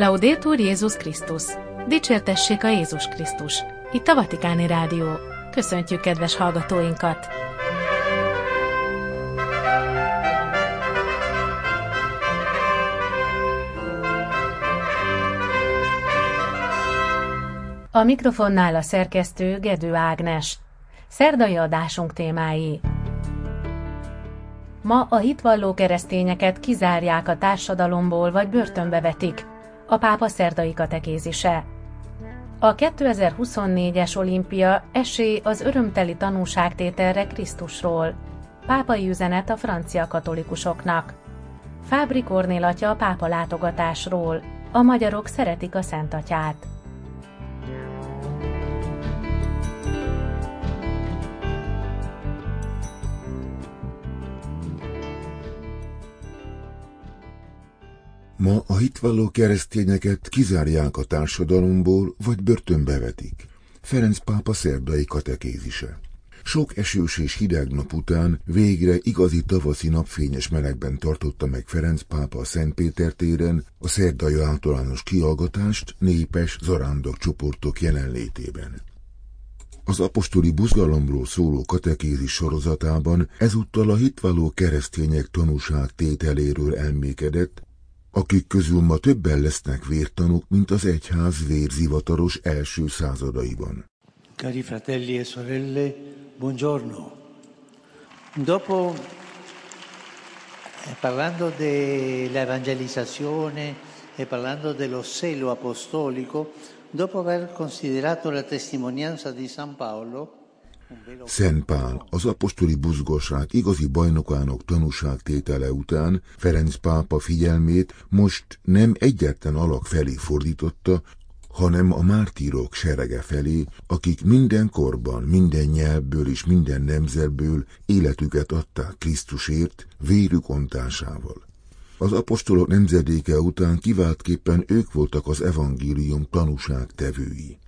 Laudétur Jézus Krisztus. Dicsértessék a Jézus Krisztus. Itt a Vatikáni Rádió. Köszöntjük kedves hallgatóinkat! A mikrofonnál a szerkesztő Gedő Ágnes. Szerdai adásunk témái. Ma a hitvalló keresztényeket kizárják a társadalomból vagy börtönbe vetik. A pápa szerdai katekézise. A 2024-es olimpia esély az örömteli tanúságtételre Krisztusról. Pápai üzenet a francia katolikusoknak. Fábri Kornél atya a pápa látogatásról. A magyarok szeretik a Szent Atyát. Ma a hitvalló keresztényeket kizárják a társadalomból, vagy börtönbe vetik. Ferenc pápa szerdai katekézise. Sok esős és hideg nap után végre igazi tavaszi napfényes melegben tartotta meg Ferenc pápa a Szentpéter téren a szerdai általános kiallgatást népes zarándok csoportok jelenlétében. Az apostoli buzgalomról szóló katekézis sorozatában ezúttal a hitvalló keresztények tanúság tételéről elmékedett, akik közül ma többen lesznek vértanúk, mint az egyház vérzivataros első századaiban. Cari fratelli e sorelle, buongiorno. Dopo, eh, parlando dell'evangelizzazione e parlando dello celo apostolico, dopo aver considerato la testimonianza di San Paolo, Szent Pál, az apostoli buzgosság igazi bajnokának tanúságtétele után Ferenc pápa figyelmét most nem egyetlen alak felé fordította, hanem a mártírok serege felé, akik minden korban, minden nyelvből és minden nemzetből életüket adták Krisztusért, vérük ontásával. Az apostolok nemzedéke után kiváltképpen ők voltak az evangélium tanúság tevői.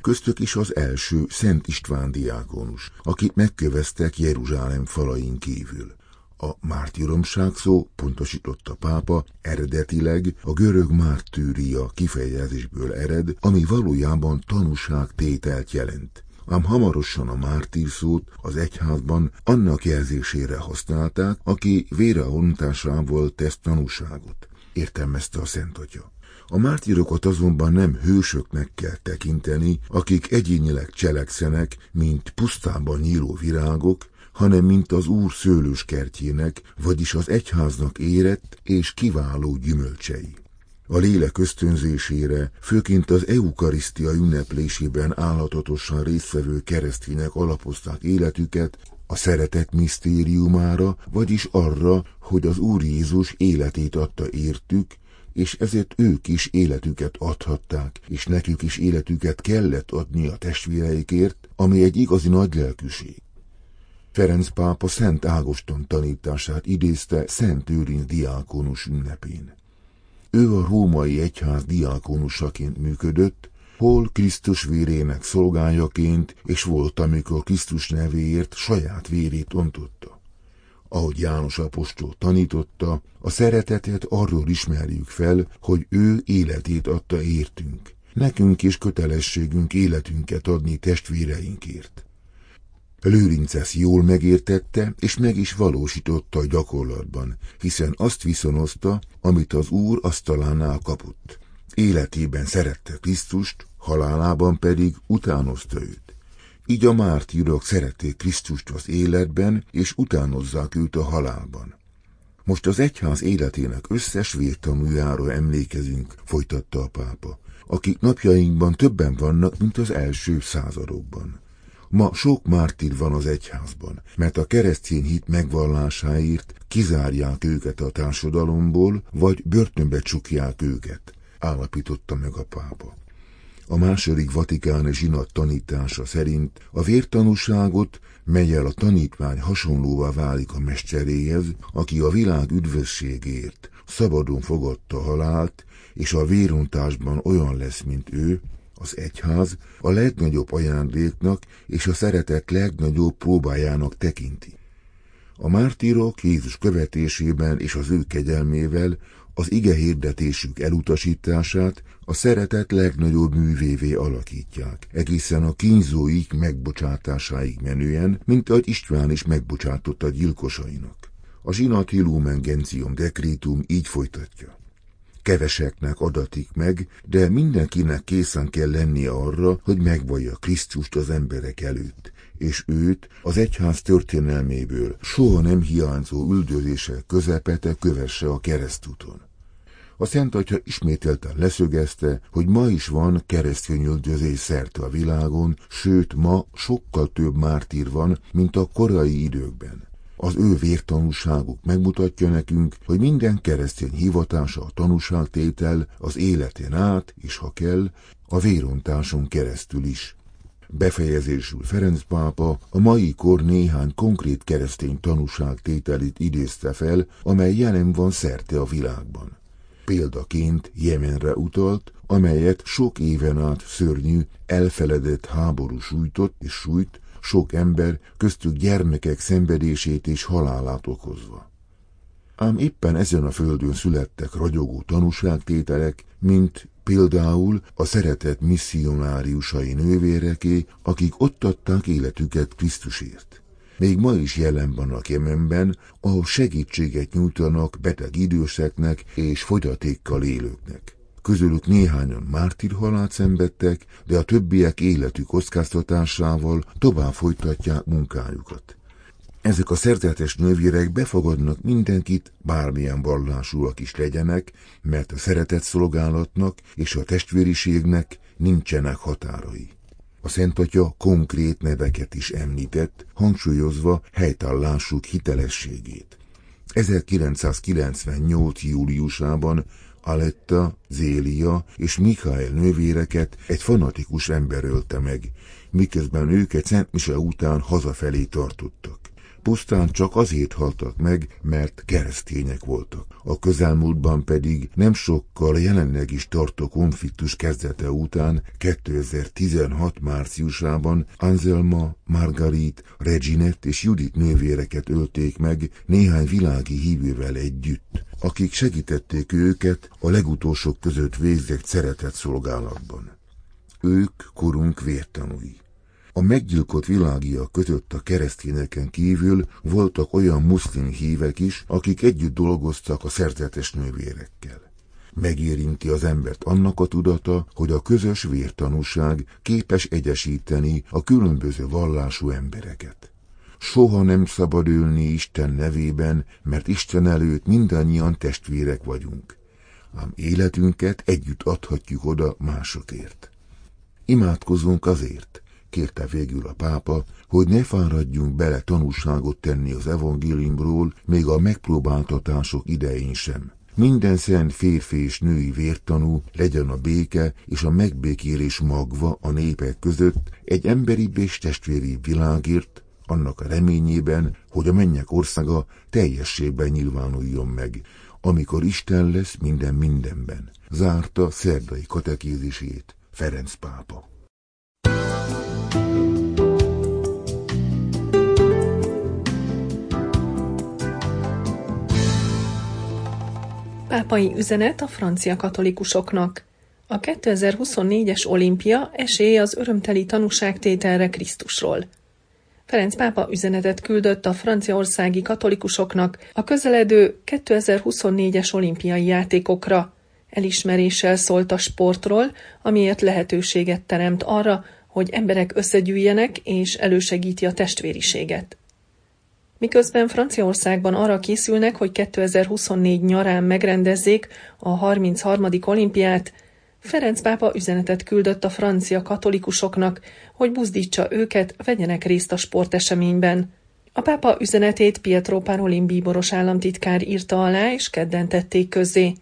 Köztük is az első Szent István diákonus, akit megköveztek Jeruzsálem falain kívül. A mártíromság szó, pontosította pápa, eredetileg a görög mártűria kifejezésből ered, ami valójában tanúság tételt jelent. Ám hamarosan a mártír szót az egyházban annak jelzésére használták, aki vére ontásával tesz tanúságot, értelmezte a Szent Atya. A mártírokat azonban nem hősöknek kell tekinteni, akik egyénileg cselekszenek, mint pusztában nyíló virágok, hanem mint az Úr szőlőskertjének, vagyis az egyháznak érett és kiváló gyümölcsei. A lélek ösztönzésére, főként az eukarisztia ünneplésében állatatosan résztvevő keresztények alapozták életüket, a szeretet misztériumára, vagyis arra, hogy az Úr Jézus életét adta értük, és ezért ők is életüket adhatták, és nekük is életüket kellett adni a testvéreikért, ami egy igazi nagy lelkűség. Ferenc pápa Szent Ágoston tanítását idézte Szent Őrinc diákonus ünnepén. Ő a római egyház diákonusaként működött, hol Krisztus vérének szolgájaként, és volt, amikor Krisztus nevéért saját vérét ontotta ahogy János apostol tanította, a szeretetet arról ismerjük fel, hogy ő életét adta értünk. Nekünk is kötelességünk életünket adni testvéreinkért. Lőrinces jól megértette, és meg is valósította a gyakorlatban, hiszen azt viszonozta, amit az Úr asztalánál kapott. Életében szerette Krisztust, halálában pedig utánozta őt. Így a mártírok szerették Krisztust az életben, és utánozzák őt a halálban. Most az egyház életének összes vértanújáról emlékezünk, folytatta a pápa, akik napjainkban többen vannak, mint az első századokban. Ma sok mártír van az egyházban, mert a keresztény hit megvallásáért kizárják őket a társadalomból, vagy börtönbe csukják őket, állapította meg a pápa. A második vatikáni zsinat tanítása szerint a vértanúságot, melyel a tanítvány hasonlóvá válik a mesteréhez, aki a világ üdvösségért szabadon fogadta halált, és a vérontásban olyan lesz, mint ő, az egyház a legnagyobb ajándéknak és a szeretet legnagyobb próbájának tekinti. A mártírok Jézus követésében és az ő kegyelmével az ige hirdetésük elutasítását a szeretet legnagyobb művévé alakítják, egészen a kínzóik megbocsátásáig menően, mint ahogy István is megbocsátott a gyilkosainak. A zsinati Lumen Gentium dekrétum így folytatja. Keveseknek adatik meg, de mindenkinek készen kell lennie arra, hogy megvallja Krisztust az emberek előtt, és őt az egyház történelméből soha nem hiányzó üldözések közepete kövesse a keresztúton. A Szent Atya ismételten leszögezte, hogy ma is van keresztényüldözés szerte a világon, sőt ma sokkal több mártír van, mint a korai időkben. Az ő vértanúságuk megmutatja nekünk, hogy minden keresztény hivatása a tanúságtétel az életén át, és ha kell, a vérontáson keresztül is. Befejezésül Ferenc pápa a mai kor néhány konkrét keresztény tanúságtételit idézte fel, amely jelen van szerte a világban. Példaként Jemenre utalt, amelyet sok éven át szörnyű, elfeledett háború sújtott és sújt, sok ember, köztük gyermekek szenvedését és halálát okozva. Ám éppen ezen a földön születtek ragyogó tanúságtételek, mint például a szeretett misszionáriusai nővéreké, akik ott adták életüket Krisztusért. Még ma is jelen vannak Jemenben, ahol segítséget nyújtanak beteg időseknek és fogyatékkal élőknek. Közülük néhányan mártírhalált szenvedtek, de a többiek életük kockáztatásával tovább folytatják munkájukat. Ezek a szerzetes nővérek befogadnak mindenkit, bármilyen vallásúak is legyenek, mert a szeretett szolgálatnak és a testvériségnek nincsenek határai. A Szent Atya konkrét neveket is említett, hangsúlyozva helytállásuk hitelességét. 1998. júliusában Aletta, Zélia és Mikhail nővéreket egy fanatikus ember ölte meg, miközben őket Szent Mise után hazafelé tartottak pusztán csak azért haltak meg, mert keresztények voltak. A közelmúltban pedig nem sokkal jelenleg is tartó konfliktus kezdete után 2016 márciusában Anselma, Margarit, Reginette és Judit nővéreket ölték meg néhány világi hívővel együtt, akik segítették őket a legutolsók között végzett szeretett szolgálatban. Ők korunk vértanúi. A meggyilkolt világiak között a keresztényeken kívül voltak olyan muszlim hívek is, akik együtt dolgoztak a szerzetes nővérekkel. Megérinti az embert annak a tudata, hogy a közös vértanúság képes egyesíteni a különböző vallású embereket. Soha nem szabad ülni Isten nevében, mert Isten előtt mindannyian testvérek vagyunk. Ám életünket együtt adhatjuk oda másokért. Imádkozunk azért, kérte végül a pápa, hogy ne fáradjunk bele tanúságot tenni az evangéliumról, még a megpróbáltatások idején sem. Minden szent férfi és női vértanú legyen a béke és a megbékélés magva a népek között egy emberi és testvéri világért, annak a reményében, hogy a mennyek országa teljességben nyilvánuljon meg, amikor Isten lesz minden mindenben. Zárta szerdai katekézisét Ferenc pápa. Pápai üzenet a francia katolikusoknak. A 2024-es olimpia esély az örömteli tanúságtételre Krisztusról. Ferenc pápa üzenetet küldött a franciaországi katolikusoknak a közeledő 2024-es olimpiai játékokra. Elismeréssel szólt a sportról, amiért lehetőséget teremt arra, hogy emberek összegyűjjenek és elősegíti a testvériséget. Miközben Franciaországban arra készülnek, hogy 2024 nyarán megrendezzék a 33. olimpiát, Ferenc pápa üzenetet küldött a francia katolikusoknak, hogy buzdítsa őket, vegyenek részt a sporteseményben. A pápa üzenetét Pietro Parolin bíboros államtitkár írta alá, és kedden tették közzé.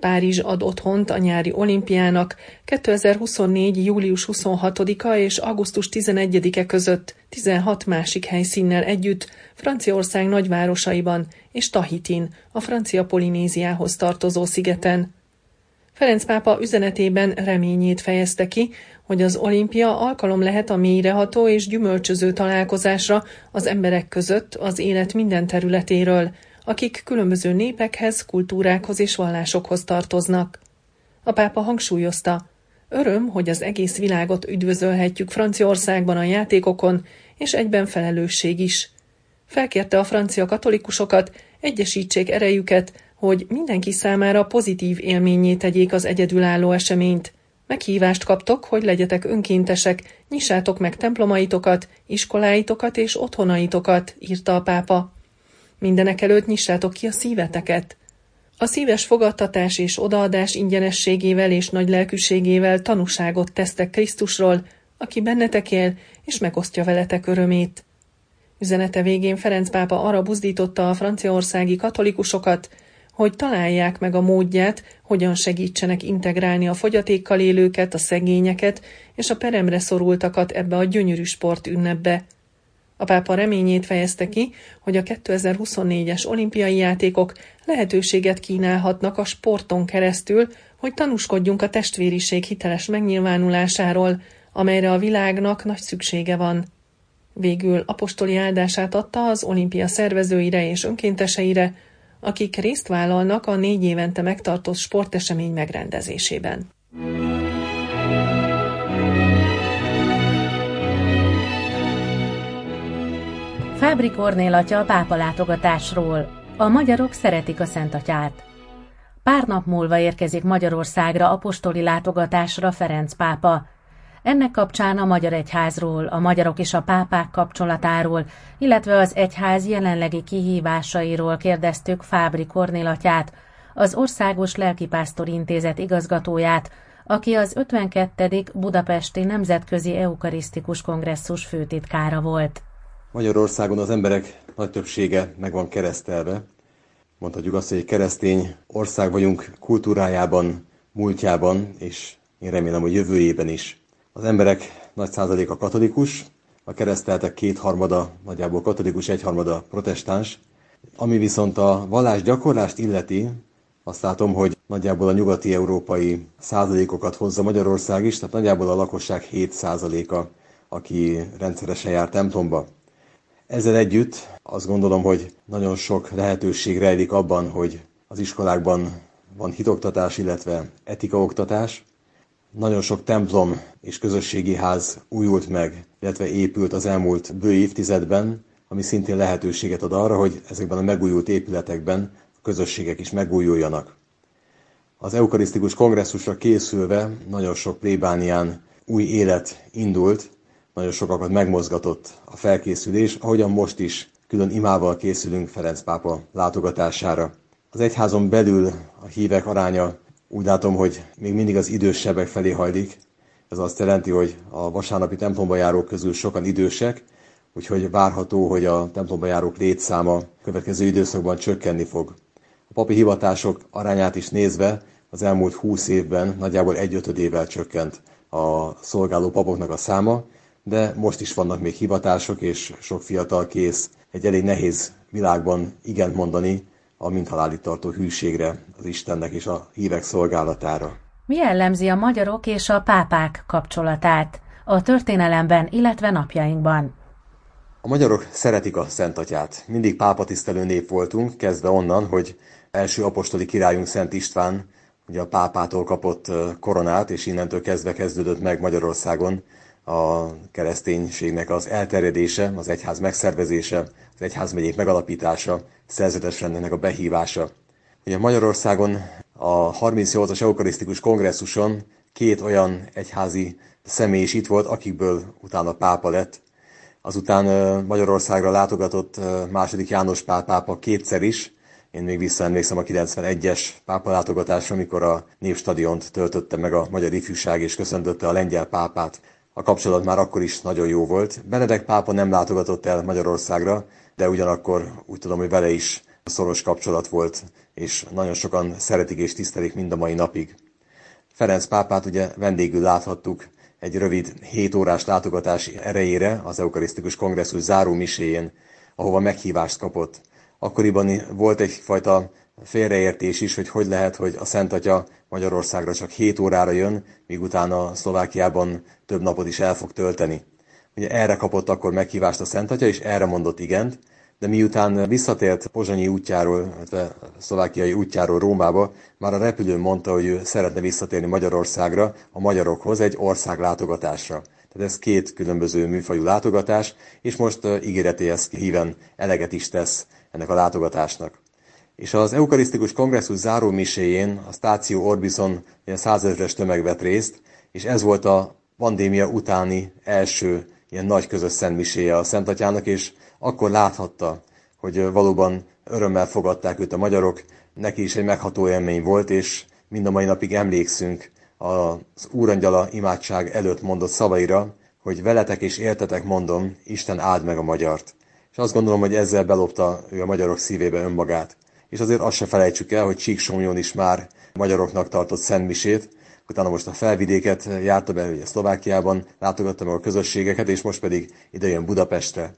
Párizs ad otthont a nyári olimpiának 2024. július 26-a és augusztus 11-e között 16 másik helyszínnel együtt Franciaország nagyvárosaiban és Tahitin, a francia Polinéziához tartozó szigeten. Ferenc pápa üzenetében reményét fejezte ki, hogy az olimpia alkalom lehet a mélyreható és gyümölcsöző találkozásra az emberek között az élet minden területéről, akik különböző népekhez, kultúrákhoz és vallásokhoz tartoznak. A pápa hangsúlyozta, öröm, hogy az egész világot üdvözölhetjük Franciaországban a játékokon, és egyben felelősség is. Felkérte a francia katolikusokat, egyesítsék erejüket, hogy mindenki számára pozitív élményé tegyék az egyedülálló eseményt. Meghívást kaptok, hogy legyetek önkéntesek, nyissátok meg templomaitokat, iskoláitokat és otthonaitokat, írta a pápa. Mindenek előtt nyissátok ki a szíveteket. A szíves fogadtatás és odaadás ingyenességével és nagy lelkűségével tanúságot tesztek Krisztusról, aki bennetek él, és megosztja veletek örömét. Üzenete végén Ferenc pápa arra buzdította a franciaországi katolikusokat, hogy találják meg a módját, hogyan segítsenek integrálni a fogyatékkal élőket, a szegényeket és a peremre szorultakat ebbe a gyönyörű sport ünnepbe. A pápa reményét fejezte ki, hogy a 2024-es olimpiai játékok lehetőséget kínálhatnak a sporton keresztül, hogy tanúskodjunk a testvériség hiteles megnyilvánulásáról, amelyre a világnak nagy szüksége van. Végül apostoli áldását adta az olimpia szervezőire és önkénteseire, akik részt vállalnak a négy évente megtartott sportesemény megrendezésében. Fábri Kornél atya a pápa látogatásról. A magyarok szeretik a Szent Atyát. Pár nap múlva érkezik Magyarországra apostoli látogatásra Ferenc pápa, ennek kapcsán a Magyar Egyházról, a magyarok és a pápák kapcsolatáról, illetve az egyház jelenlegi kihívásairól kérdeztük Fábri Kornélatját, az Országos Lelkipásztor Intézet igazgatóját, aki az 52. Budapesti Nemzetközi Eukarisztikus Kongresszus főtitkára volt. Magyarországon az emberek nagy többsége meg van keresztelve. Mondhatjuk azt, hogy egy keresztény ország vagyunk kultúrájában, múltjában, és én remélem, hogy jövőjében is. Az emberek nagy százaléka katolikus, a kereszteltek kétharmada, nagyjából katolikus, egyharmada protestáns. Ami viszont a vallás gyakorlást illeti, azt látom, hogy nagyjából a nyugati európai százalékokat hozza Magyarország is, tehát nagyjából a lakosság 7 százaléka, aki rendszeresen jár templomba. Ezzel együtt azt gondolom, hogy nagyon sok lehetőség rejlik abban, hogy az iskolákban van hitoktatás, illetve etikaoktatás, nagyon sok templom és közösségi ház újult meg, illetve épült az elmúlt bő évtizedben, ami szintén lehetőséget ad arra, hogy ezekben a megújult épületekben a közösségek is megújuljanak. Az eukarisztikus kongresszusra készülve nagyon sok plébánián új élet indult, nagyon sokakat megmozgatott a felkészülés, ahogyan most is külön imával készülünk Ferenc pápa látogatására. Az egyházon belül a hívek aránya úgy látom, hogy még mindig az idősebbek felé hajlik. Ez azt jelenti, hogy a vasárnapi templomba járók közül sokan idősek, úgyhogy várható, hogy a templomba járók létszáma következő időszakban csökkenni fog. A papi hivatások arányát is nézve az elmúlt 20 évben nagyjából egy ötödével csökkent a szolgáló papoknak a száma, de most is vannak még hivatások, és sok fiatal kész egy elég nehéz világban igent mondani a mindhalálig tartó hűségre, az Istennek és a hívek szolgálatára. Mi jellemzi a magyarok és a pápák kapcsolatát a történelemben, illetve napjainkban? A magyarok szeretik a Szent Atyát. Mindig pápatisztelő nép voltunk, kezdve onnan, hogy első apostoli királyunk Szent István ugye a pápától kapott koronát, és innentől kezdve kezdődött meg Magyarországon a kereszténységnek az elterjedése, az egyház megszervezése, az egyházmegyék megalapítása, szerzetes rendnek a behívása. Ugye Magyarországon a 38-as eukarisztikus kongresszuson két olyan egyházi személy is itt volt, akikből utána pápa lett. Azután Magyarországra látogatott második János Pál pápa kétszer is, én még visszaemlékszem a 91-es pápa látogatásra, amikor a Népstadiont töltötte meg a magyar ifjúság, és köszöntötte a lengyel pápát. A kapcsolat már akkor is nagyon jó volt. Benedek pápa nem látogatott el Magyarországra, de ugyanakkor úgy tudom, hogy vele is szoros kapcsolat volt, és nagyon sokan szeretik és tisztelik mind a mai napig. Ferenc pápát ugye vendégül láthattuk egy rövid 7 órás látogatás erejére az Eukarisztikus Kongresszus záró miséjén, ahova meghívást kapott. Akkoriban volt egyfajta félreértés is, hogy hogy lehet, hogy a Szent Atya Magyarországra csak 7 órára jön, míg utána Szlovákiában több napot is el fog tölteni. Ugye erre kapott akkor meghívást a Szent Atya, és erre mondott igent, de miután visszatért Pozsonyi útjáról, illetve szlovákiai útjáról Rómába, már a repülőn mondta, hogy ő szeretne visszatérni Magyarországra, a magyarokhoz egy ország látogatásra. Tehát ez két különböző műfajú látogatás, és most ígéretéhez híven eleget is tesz ennek a látogatásnak. És az eukarisztikus kongresszus záró miséjén a Stáció Orbison ilyen százezres tömeg vett részt, és ez volt a pandémia utáni első ilyen nagy közös szentmiséje a Szent Atyának, és akkor láthatta, hogy valóban örömmel fogadták őt a magyarok, neki is egy megható élmény volt, és mind a mai napig emlékszünk az Úrangyala imádság előtt mondott szavaira, hogy veletek és értetek mondom, Isten áld meg a magyart. És azt gondolom, hogy ezzel belopta ő a magyarok szívébe önmagát. És azért azt se felejtsük el, hogy Csíksomjon is már magyaroknak tartott szentmisét, utána most a felvidéket járta be, ugye Szlovákiában, látogatta meg a közösségeket, és most pedig ide jön Budapestre.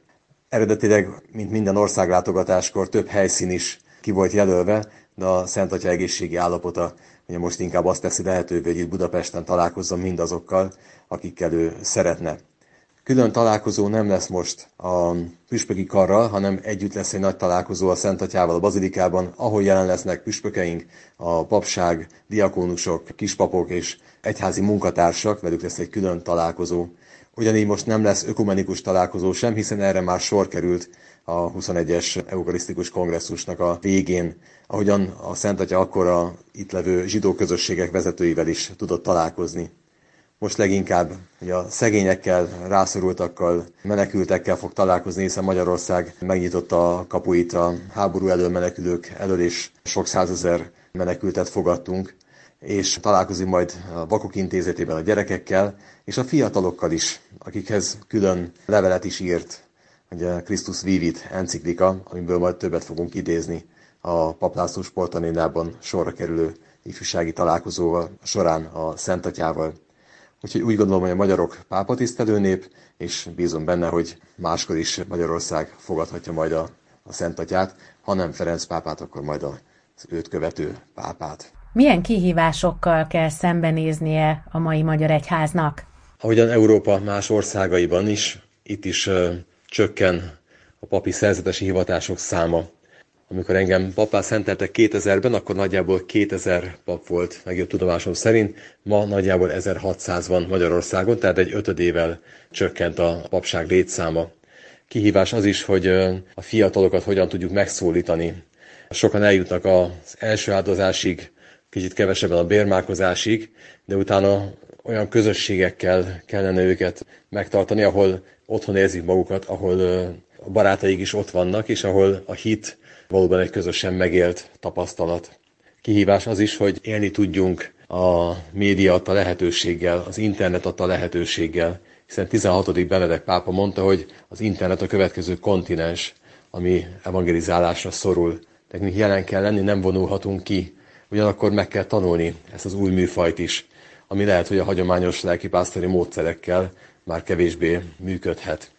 Eredetileg, mint minden országlátogatáskor, több helyszín is ki volt jelölve, de a Szent Atya egészségi állapota ugye most inkább azt teszi lehetővé, hogy itt Budapesten találkozzon mindazokkal, akikkel ő szeretne. Külön találkozó nem lesz most a püspöki karral, hanem együtt lesz egy nagy találkozó a Szent Atyával a Bazilikában, ahol jelen lesznek püspökeink, a papság, diakónusok, kispapok és egyházi munkatársak, velük lesz egy külön találkozó. Ugyanígy most nem lesz ökumenikus találkozó sem, hiszen erre már sor került a 21-es eukarisztikus kongresszusnak a végén, ahogyan a Szent Atya akkor a itt levő zsidó közösségek vezetőivel is tudott találkozni. Most leginkább ugye a szegényekkel, rászorultakkal, menekültekkel fog találkozni, hiszen Magyarország megnyitotta a kapuit a háború elől menekülők elől, és sok százezer menekültet fogadtunk és találkozik majd a Vakok Intézetében a gyerekekkel, és a fiatalokkal is, akikhez külön levelet is írt, ugye Krisztus Vivit enciklika, amiből majd többet fogunk idézni a Paplászló sportanénában sorra kerülő ifjúsági találkozóval során a Szent Atyával. Úgyhogy úgy gondolom, hogy a magyarok pápatisztelő nép, és bízom benne, hogy máskor is Magyarország fogadhatja majd a, a Szent Atyát, ha nem Ferenc pápát, akkor majd az őt követő pápát. Milyen kihívásokkal kell szembenéznie a mai magyar egyháznak? Ahogyan Európa más országaiban is, itt is uh, csökken a papi szerzetesi hivatások száma. Amikor engem papá szenteltek 2000-ben, akkor nagyjából 2000 pap volt, legjobb tudomásom szerint. Ma nagyjából 1600 van Magyarországon, tehát egy ötödével csökkent a papság létszáma. Kihívás az is, hogy a fiatalokat hogyan tudjuk megszólítani. Sokan eljutnak az első áldozásig, kicsit kevesebben a bérmálkozásig, de utána olyan közösségekkel kellene őket megtartani, ahol otthon érzik magukat, ahol a barátaik is ott vannak, és ahol a hit valóban egy közösen megélt tapasztalat. Kihívás az is, hogy élni tudjunk a média adta lehetőséggel, az internet adta lehetőséggel, hiszen 16. Benedek pápa mondta, hogy az internet a következő kontinens, ami evangelizálásra szorul. Nekünk jelen kell lenni, nem vonulhatunk ki ugyanakkor meg kell tanulni ezt az új műfajt is, ami lehet, hogy a hagyományos lelkipásztori módszerekkel már kevésbé működhet.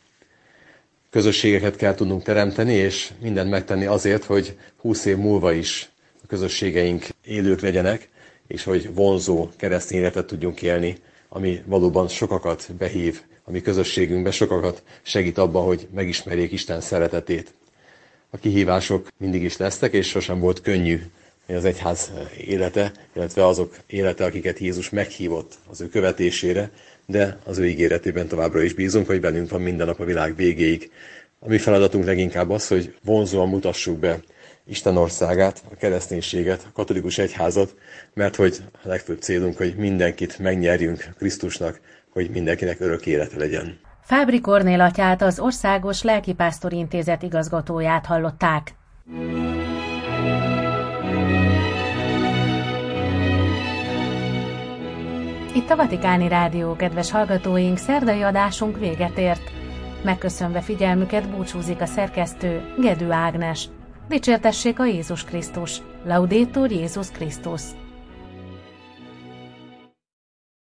Közösségeket kell tudnunk teremteni, és mindent megtenni azért, hogy 20 év múlva is a közösségeink élők legyenek, és hogy vonzó keresztény életet tudjunk élni, ami valóban sokakat behív a mi közösségünkbe, sokakat segít abban, hogy megismerjék Isten szeretetét. A kihívások mindig is lesznek, és sosem volt könnyű az egyház élete, illetve azok élete, akiket Jézus meghívott az ő követésére, de az ő ígéretében továbbra is bízunk, hogy bennünk van minden nap a világ végéig. A mi feladatunk leginkább az, hogy vonzóan mutassuk be Isten országát, a kereszténységet, a katolikus egyházat, mert hogy a legfőbb célunk, hogy mindenkit megnyerjünk Krisztusnak, hogy mindenkinek örök élete legyen. Fábri Kornél atyát az Országos Lelkipásztori Intézet igazgatóját hallották. Itt a Vatikáni Rádió, kedves hallgatóink, szerdai adásunk véget ért. Megköszönve figyelmüket búcsúzik a szerkesztő Gedő Ágnes. Dicsértessék a Jézus Krisztus! Laudétur Jézus Krisztus!